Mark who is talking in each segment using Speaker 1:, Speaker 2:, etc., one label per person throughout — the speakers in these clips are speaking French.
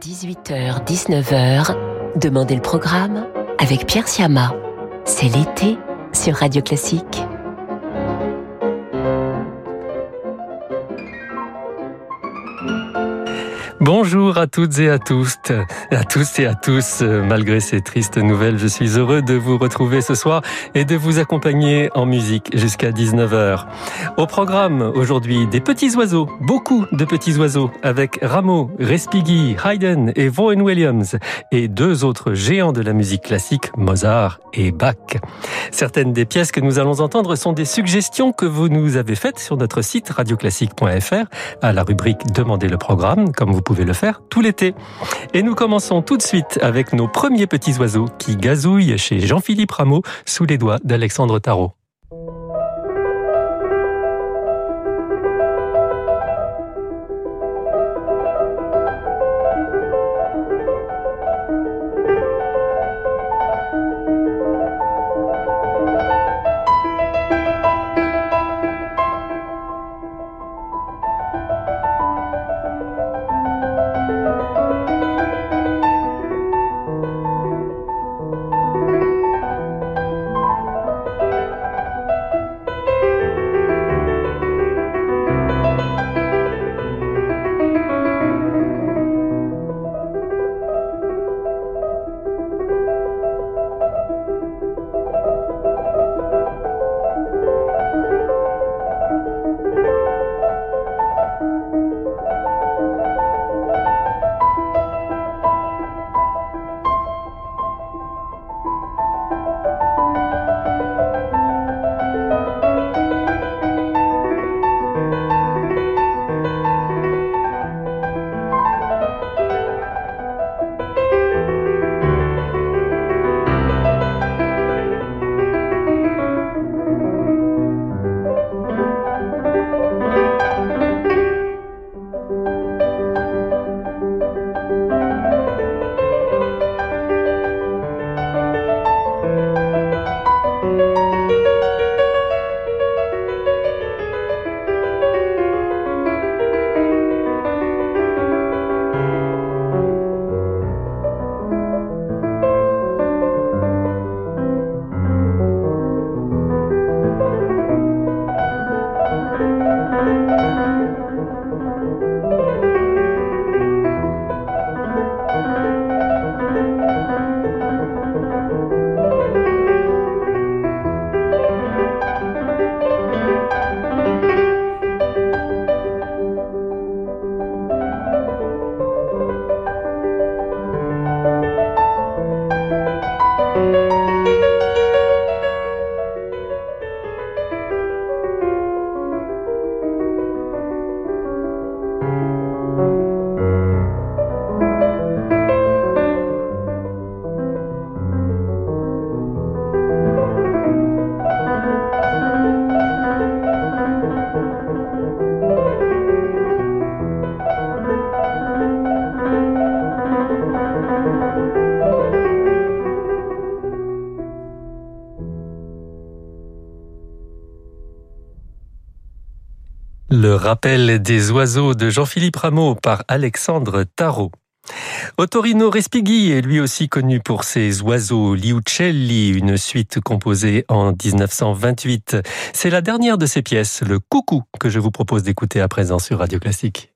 Speaker 1: 18h-19h, Demandez le programme avec Pierre Siama. C'est l'été sur Radio Classique.
Speaker 2: Bonjour à toutes et à tous, à tous et à tous. Malgré ces tristes nouvelles, je suis heureux de vous retrouver ce soir et de vous accompagner en musique jusqu'à 19h. Au programme aujourd'hui, des petits oiseaux, beaucoup de petits oiseaux, avec Rameau, Respighi, Haydn et Vaughan Williams, et deux autres géants de la musique classique, Mozart et Bach. Certaines des pièces que nous allons entendre sont des suggestions que vous nous avez faites sur notre site radioclassique.fr à la rubrique Demandez le programme, comme vous pouvez le faire tout l'été. Et nous commençons tout de suite avec nos premiers petits oiseaux qui gazouillent chez Jean-Philippe Rameau sous les doigts d'Alexandre Tarot. Le rappel des oiseaux de Jean-Philippe Rameau par Alexandre Tarot. Ottorino Respighi est lui aussi connu pour ses oiseaux Liucelli, une suite composée en 1928. C'est la dernière de ses pièces, le coucou, que je vous propose d'écouter à présent sur Radio Classique.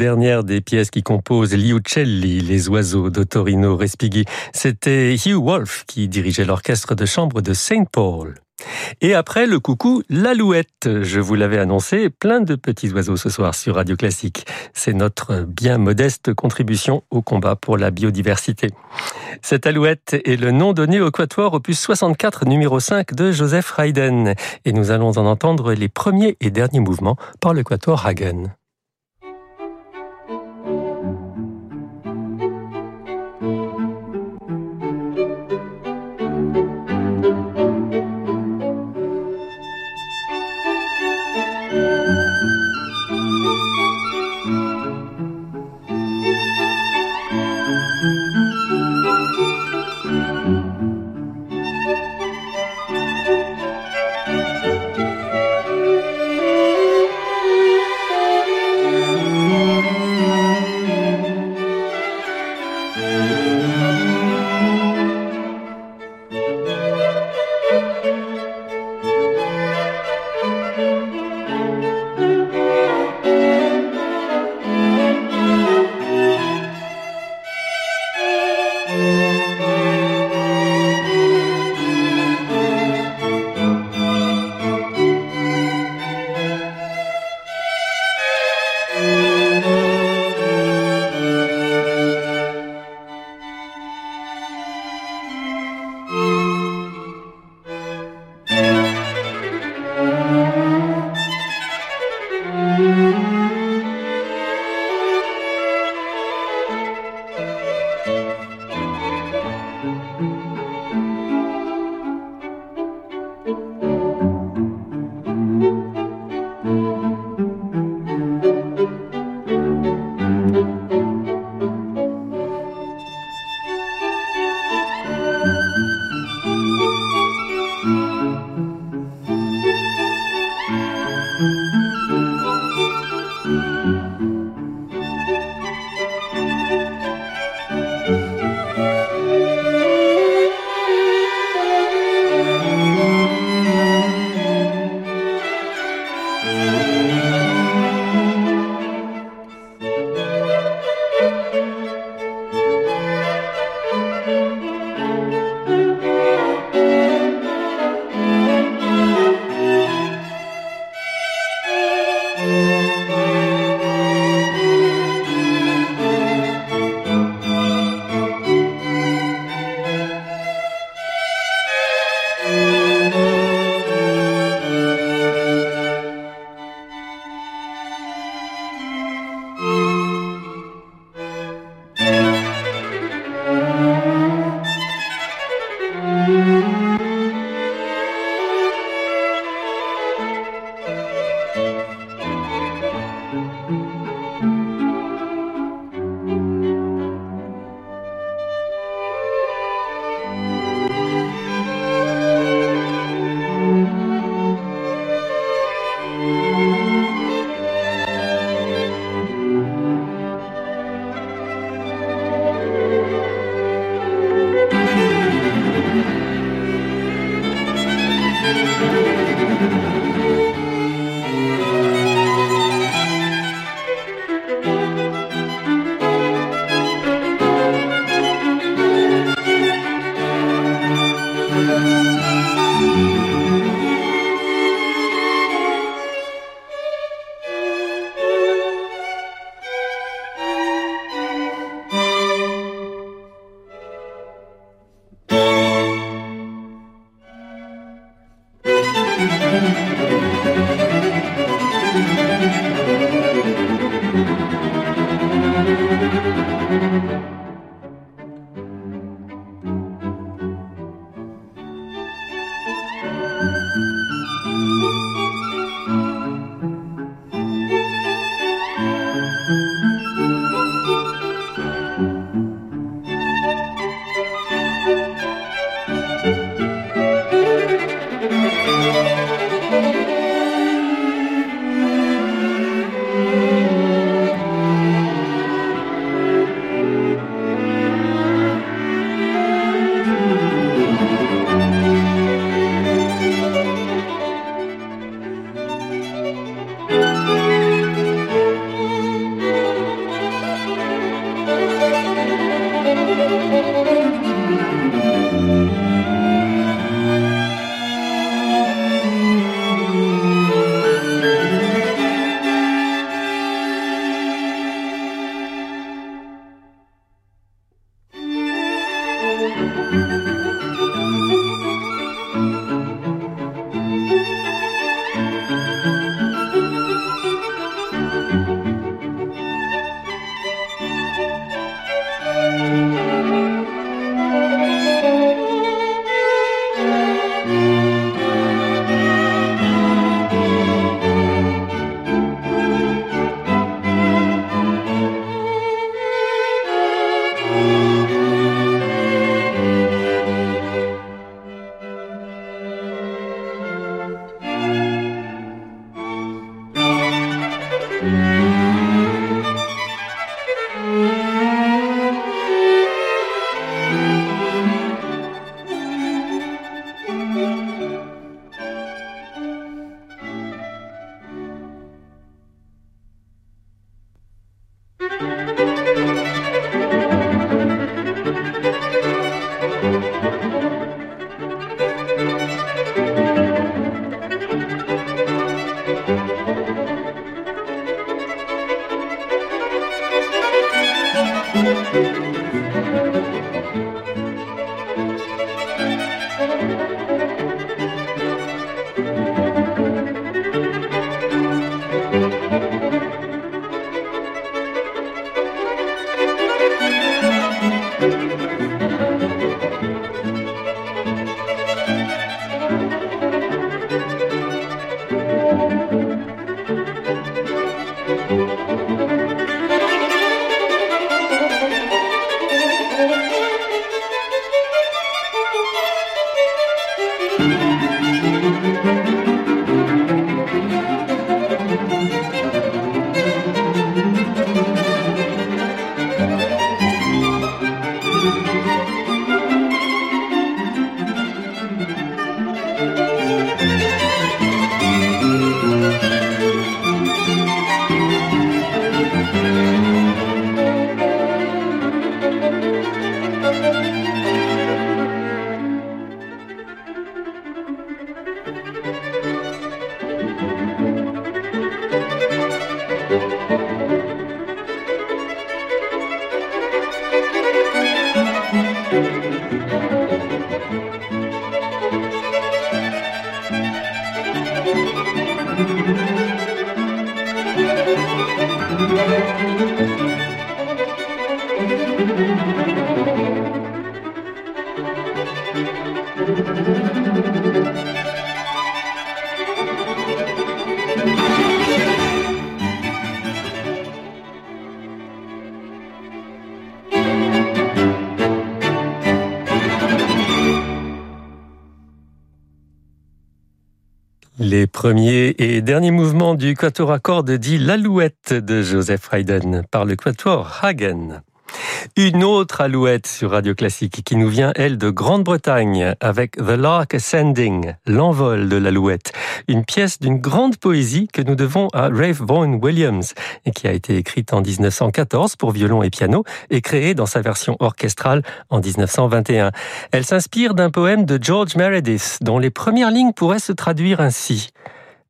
Speaker 2: Dernière des pièces qui composent Liucelli, les oiseaux d'Ottorino Respighi. C'était Hugh Wolf qui dirigeait l'orchestre de chambre de Saint Paul. Et après le coucou, l'alouette. Je vous l'avais annoncé, plein de petits oiseaux ce soir sur Radio Classique. C'est notre bien modeste contribution au combat pour la biodiversité. Cette alouette est le nom donné au quatuor opus 64 numéro 5 de Joseph Haydn. Et nous allons en entendre les premiers et derniers mouvements par le quatuor Hagen. Les premiers et derniers mouvements du quatuor à cordes dit L'Alouette de Joseph Haydn par le quatuor Hagen. Une autre alouette sur Radio Classique qui nous vient, elle, de Grande-Bretagne, avec The Lark Ascending, l'envol de l'alouette, une pièce d'une grande poésie que nous devons à Ralph Vaughan Williams et qui a été écrite en 1914 pour violon et piano et créée dans sa version orchestrale en 1921. Elle s'inspire d'un poème de George Meredith dont les premières lignes pourraient se traduire ainsi.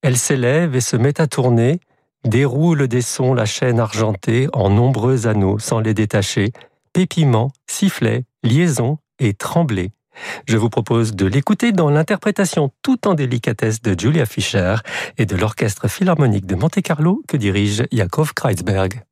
Speaker 2: Elle s'élève et se met à tourner, déroule des sons la chaîne argentée en nombreux anneaux sans les détacher, pépiments, sifflets, liaisons et tremblés. Je vous propose de l'écouter dans l'interprétation tout en délicatesse de Julia Fischer et de l'Orchestre Philharmonique de Monte-Carlo que dirige Yakov Kreuzberg.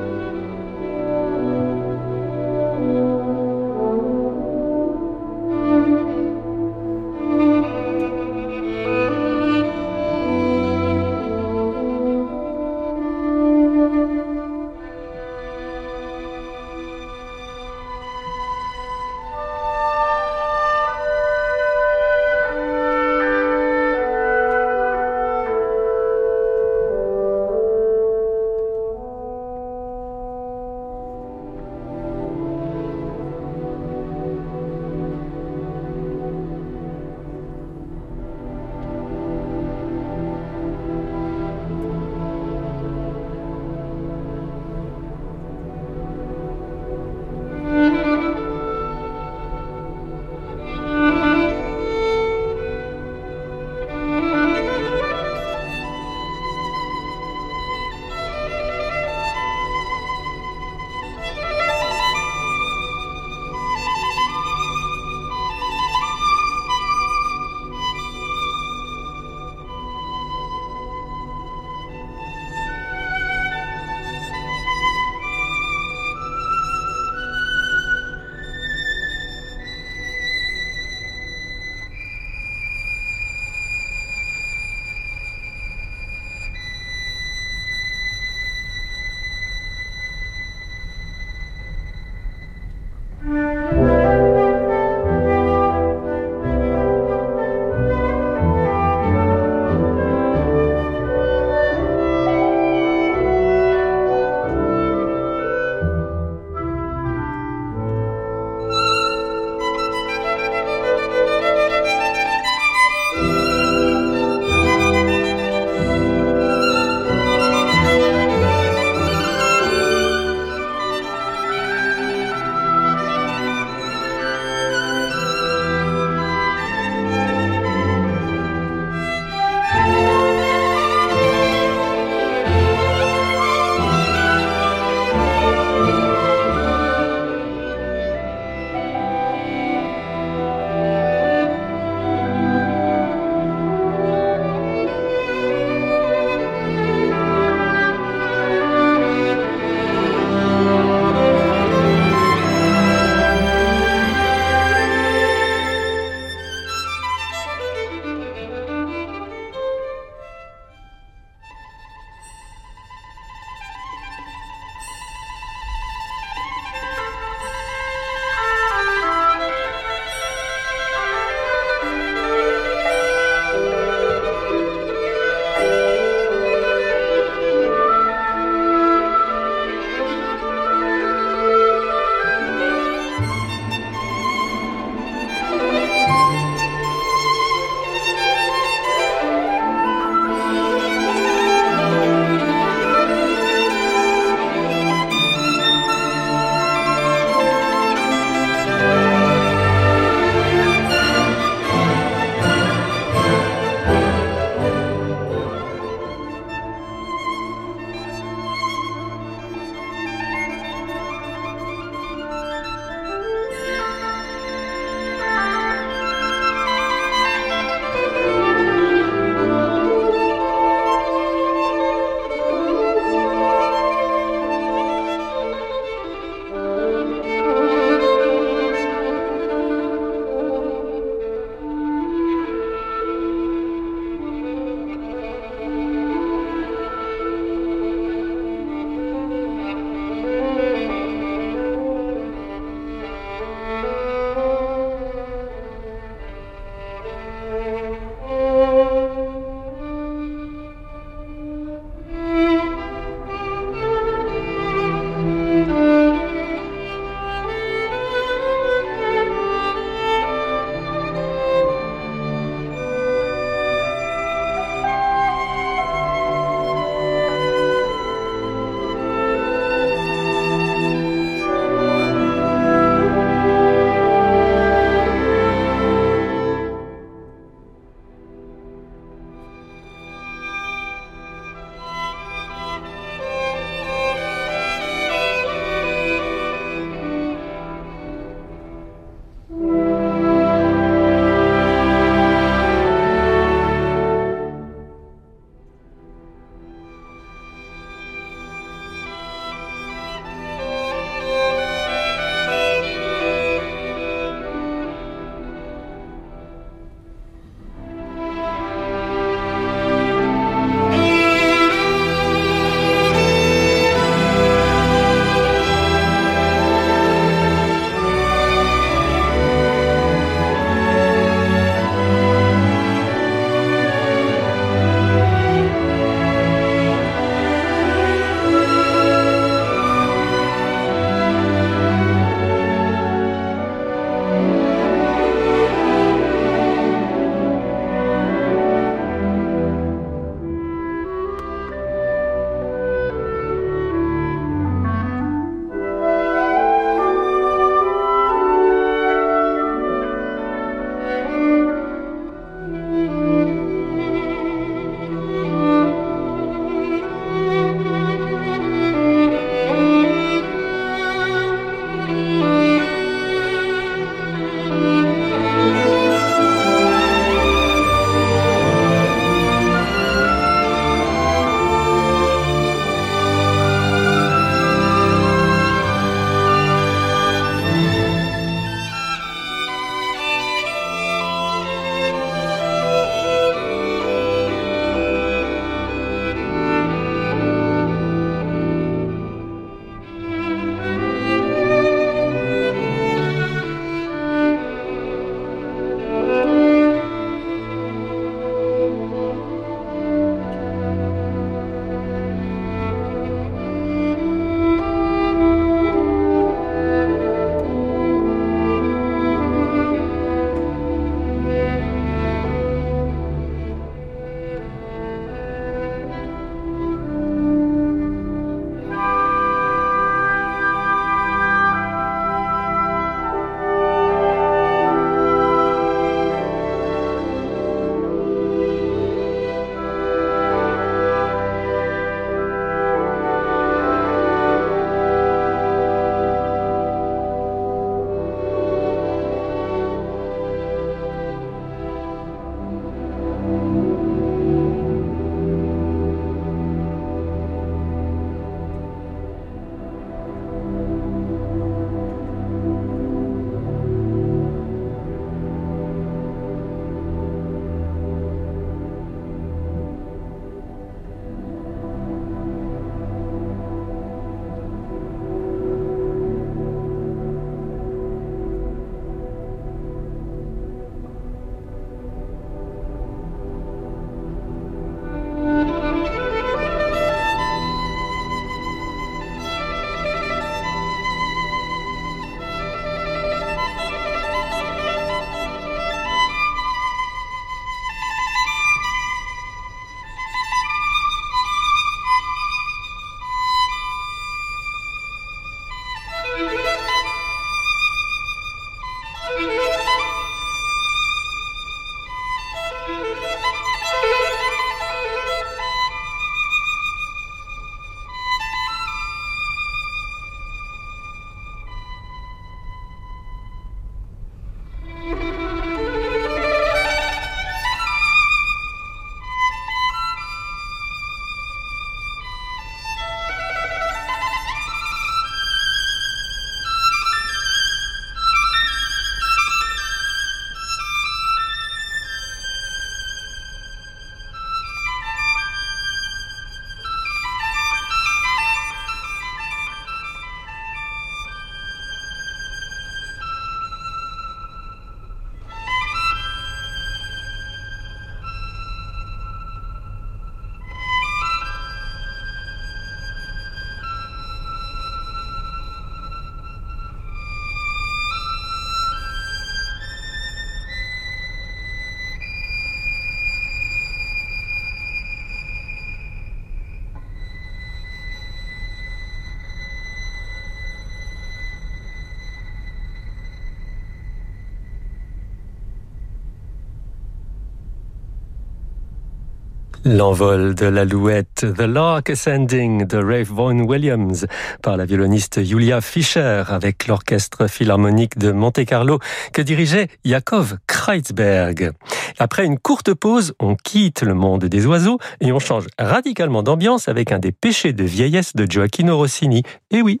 Speaker 2: L'envol de l'alouette, The Lark Ascending de Rafe Vaughan Williams par la violoniste Julia Fischer avec l'orchestre philharmonique de Monte-Carlo que dirigeait Yakov Kreitzberg. Après une courte pause, on quitte le monde des oiseaux et on change radicalement d'ambiance avec un des péchés de vieillesse de Gioacchino Rossini. Et oui,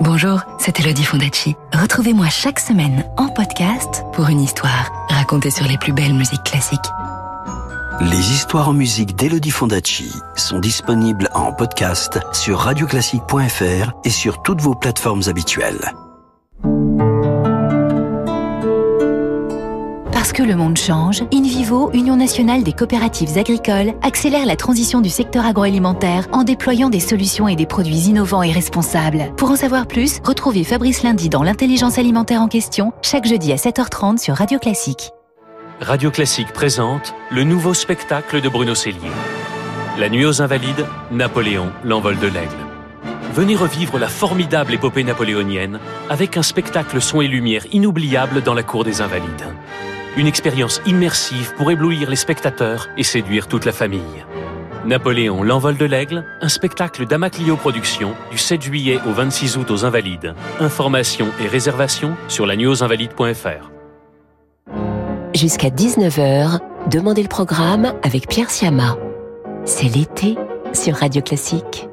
Speaker 3: Bonjour, c'est Elodie Fondacci. Retrouvez-moi chaque semaine en podcast pour une histoire racontée sur les plus belles musiques classiques.
Speaker 4: Les histoires en musique d'Elodie Fondacci sont disponibles en podcast sur radioclassique.fr et sur toutes vos plateformes habituelles.
Speaker 3: Parce que le monde change, InVivo, Union nationale des coopératives agricoles, accélère la transition du secteur agroalimentaire en déployant des solutions et des produits innovants et responsables. Pour en savoir plus, retrouvez Fabrice Lundi dans l'intelligence alimentaire en question, chaque jeudi à 7h30 sur Radio Classique.
Speaker 5: Radio Classique présente le nouveau spectacle de Bruno Cellier. La nuit aux Invalides, Napoléon, l'envol de l'aigle. Venez revivre la formidable épopée napoléonienne avec un spectacle son et lumière inoubliable dans la cour des Invalides. Une expérience immersive pour éblouir les spectateurs et séduire toute la famille. Napoléon, l'envol de l'aigle, un spectacle d'Amaclio Productions du 7 juillet au 26 août aux Invalides. Informations et réservations sur la newsinvalide.fr.
Speaker 1: Jusqu'à 19h, Demandez le programme avec Pierre Siama. C'est l'été sur Radio Classique.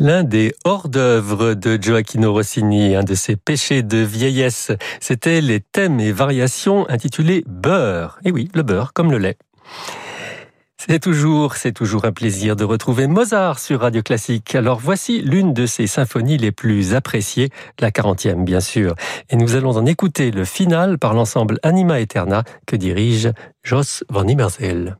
Speaker 2: L'un des hors-d'œuvre de Gioacchino Rossini, un de ses péchés de vieillesse, c'était les thèmes et variations intitulés Beurre. Et oui, le beurre, comme le lait. C'est toujours, c'est toujours un plaisir de retrouver Mozart sur Radio Classique. Alors voici l'une de ses symphonies les plus appréciées, la 40e bien sûr. Et nous allons en écouter le final par l'ensemble Anima Eterna que dirige Jos van Immersel.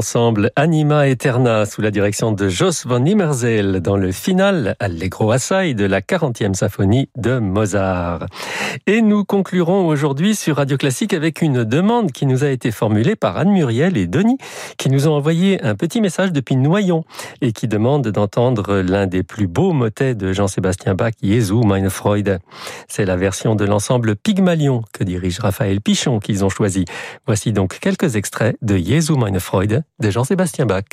Speaker 2: L'ensemble Anima Eterna sous la direction de Jos von Immersel dans le final Allegro Assai de la 40e symphonie de Mozart. Et nous conclurons aujourd'hui sur Radio Classique avec une demande qui nous a été formulée par Anne Muriel et Denis qui nous ont envoyé un petit message depuis Noyon et qui demande d'entendre l'un des plus beaux motets de Jean-Sébastien Bach, Jesu meine Freude. C'est la version de l'ensemble Pygmalion que dirige Raphaël Pichon qu'ils ont choisi. Voici donc quelques extraits de Jesu meine Freude de Jean-Sébastien Bach.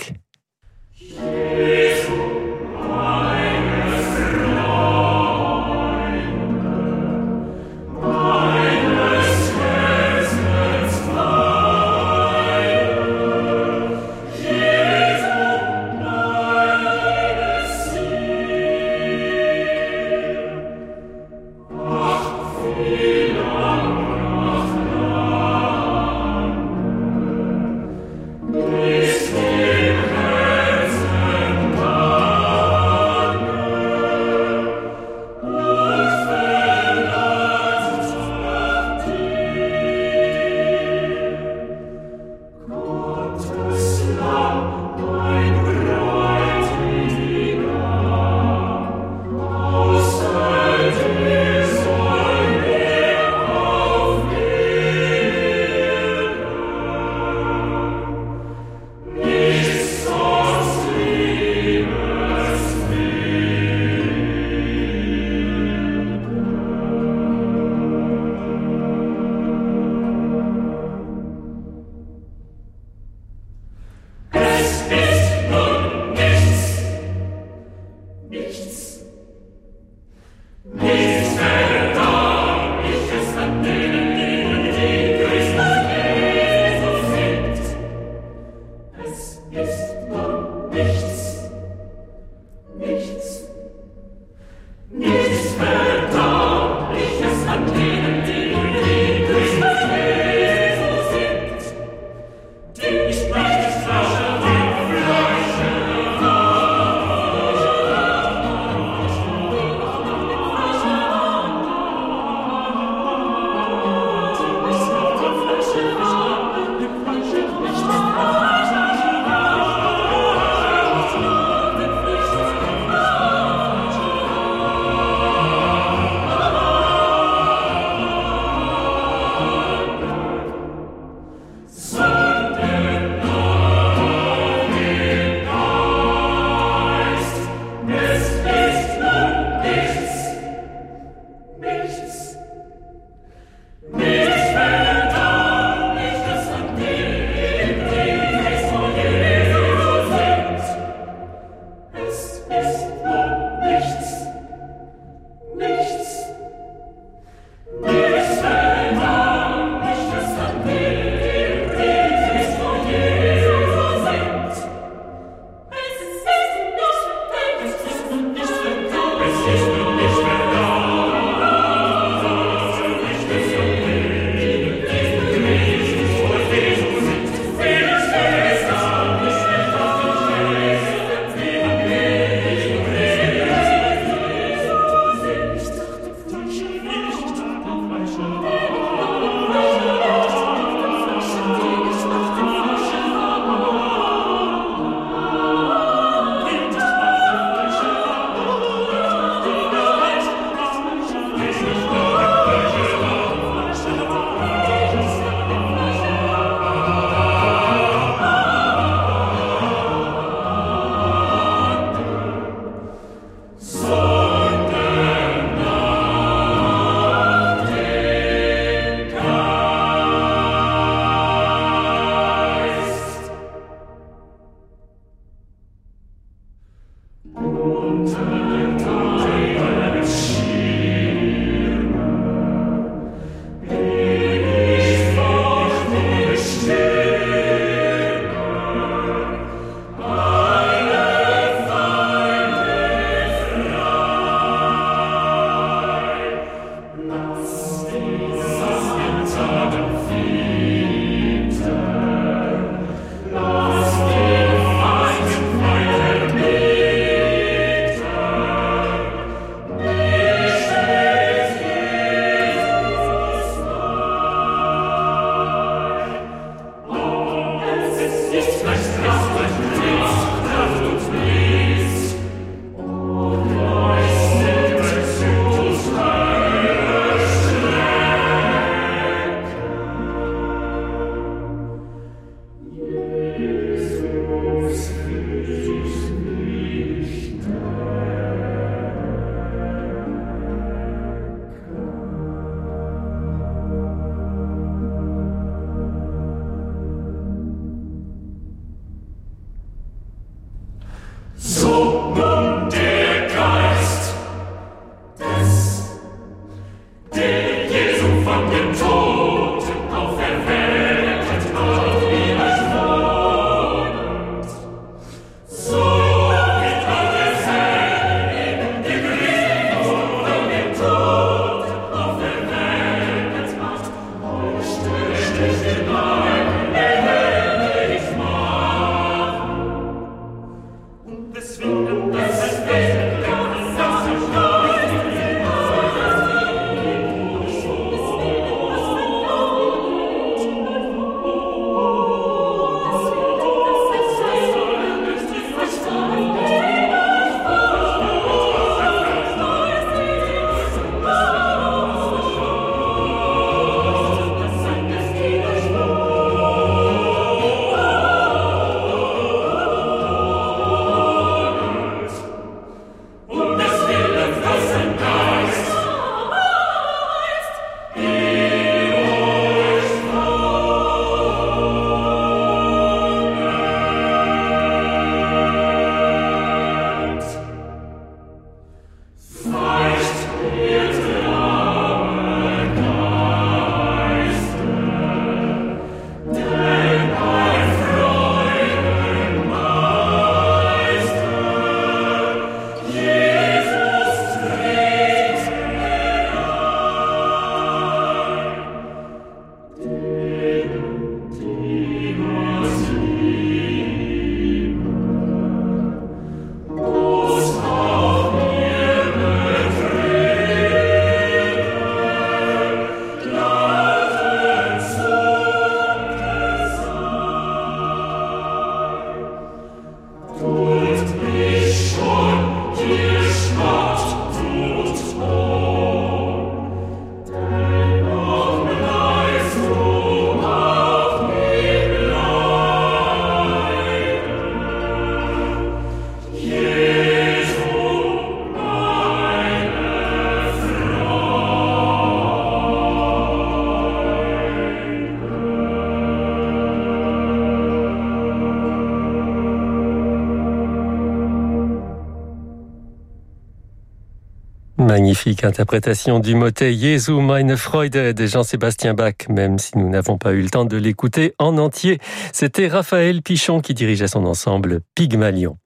Speaker 2: Interprétation du motet Jesu meine Freude de Jean-Sébastien Bach, même si nous n'avons pas eu le temps de l'écouter en entier. C'était Raphaël Pichon qui dirigeait son ensemble Pygmalion.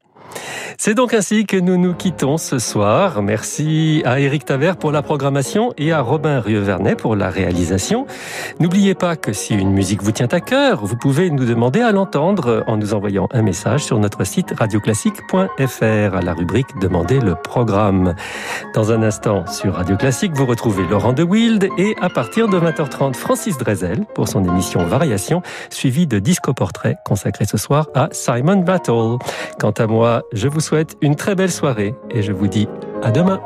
Speaker 2: C'est donc ainsi que nous nous quittons ce soir. Merci à Eric Taver pour la programmation et à Robin Rieuvernet pour la réalisation. N'oubliez pas que si une musique vous tient à cœur, vous pouvez nous demander à l'entendre en nous envoyant un message sur notre site radioclassique.fr à la rubrique Demandez le programme. Dans un instant, sur Radio Classique, vous retrouvez Laurent de Wild et à partir de 20h30, Francis Drezel pour son émission Variation, suivie de Disco Portrait consacré ce soir à Simon Battle. Quant à moi, je vous souhaite une très belle soirée et je vous dis à demain.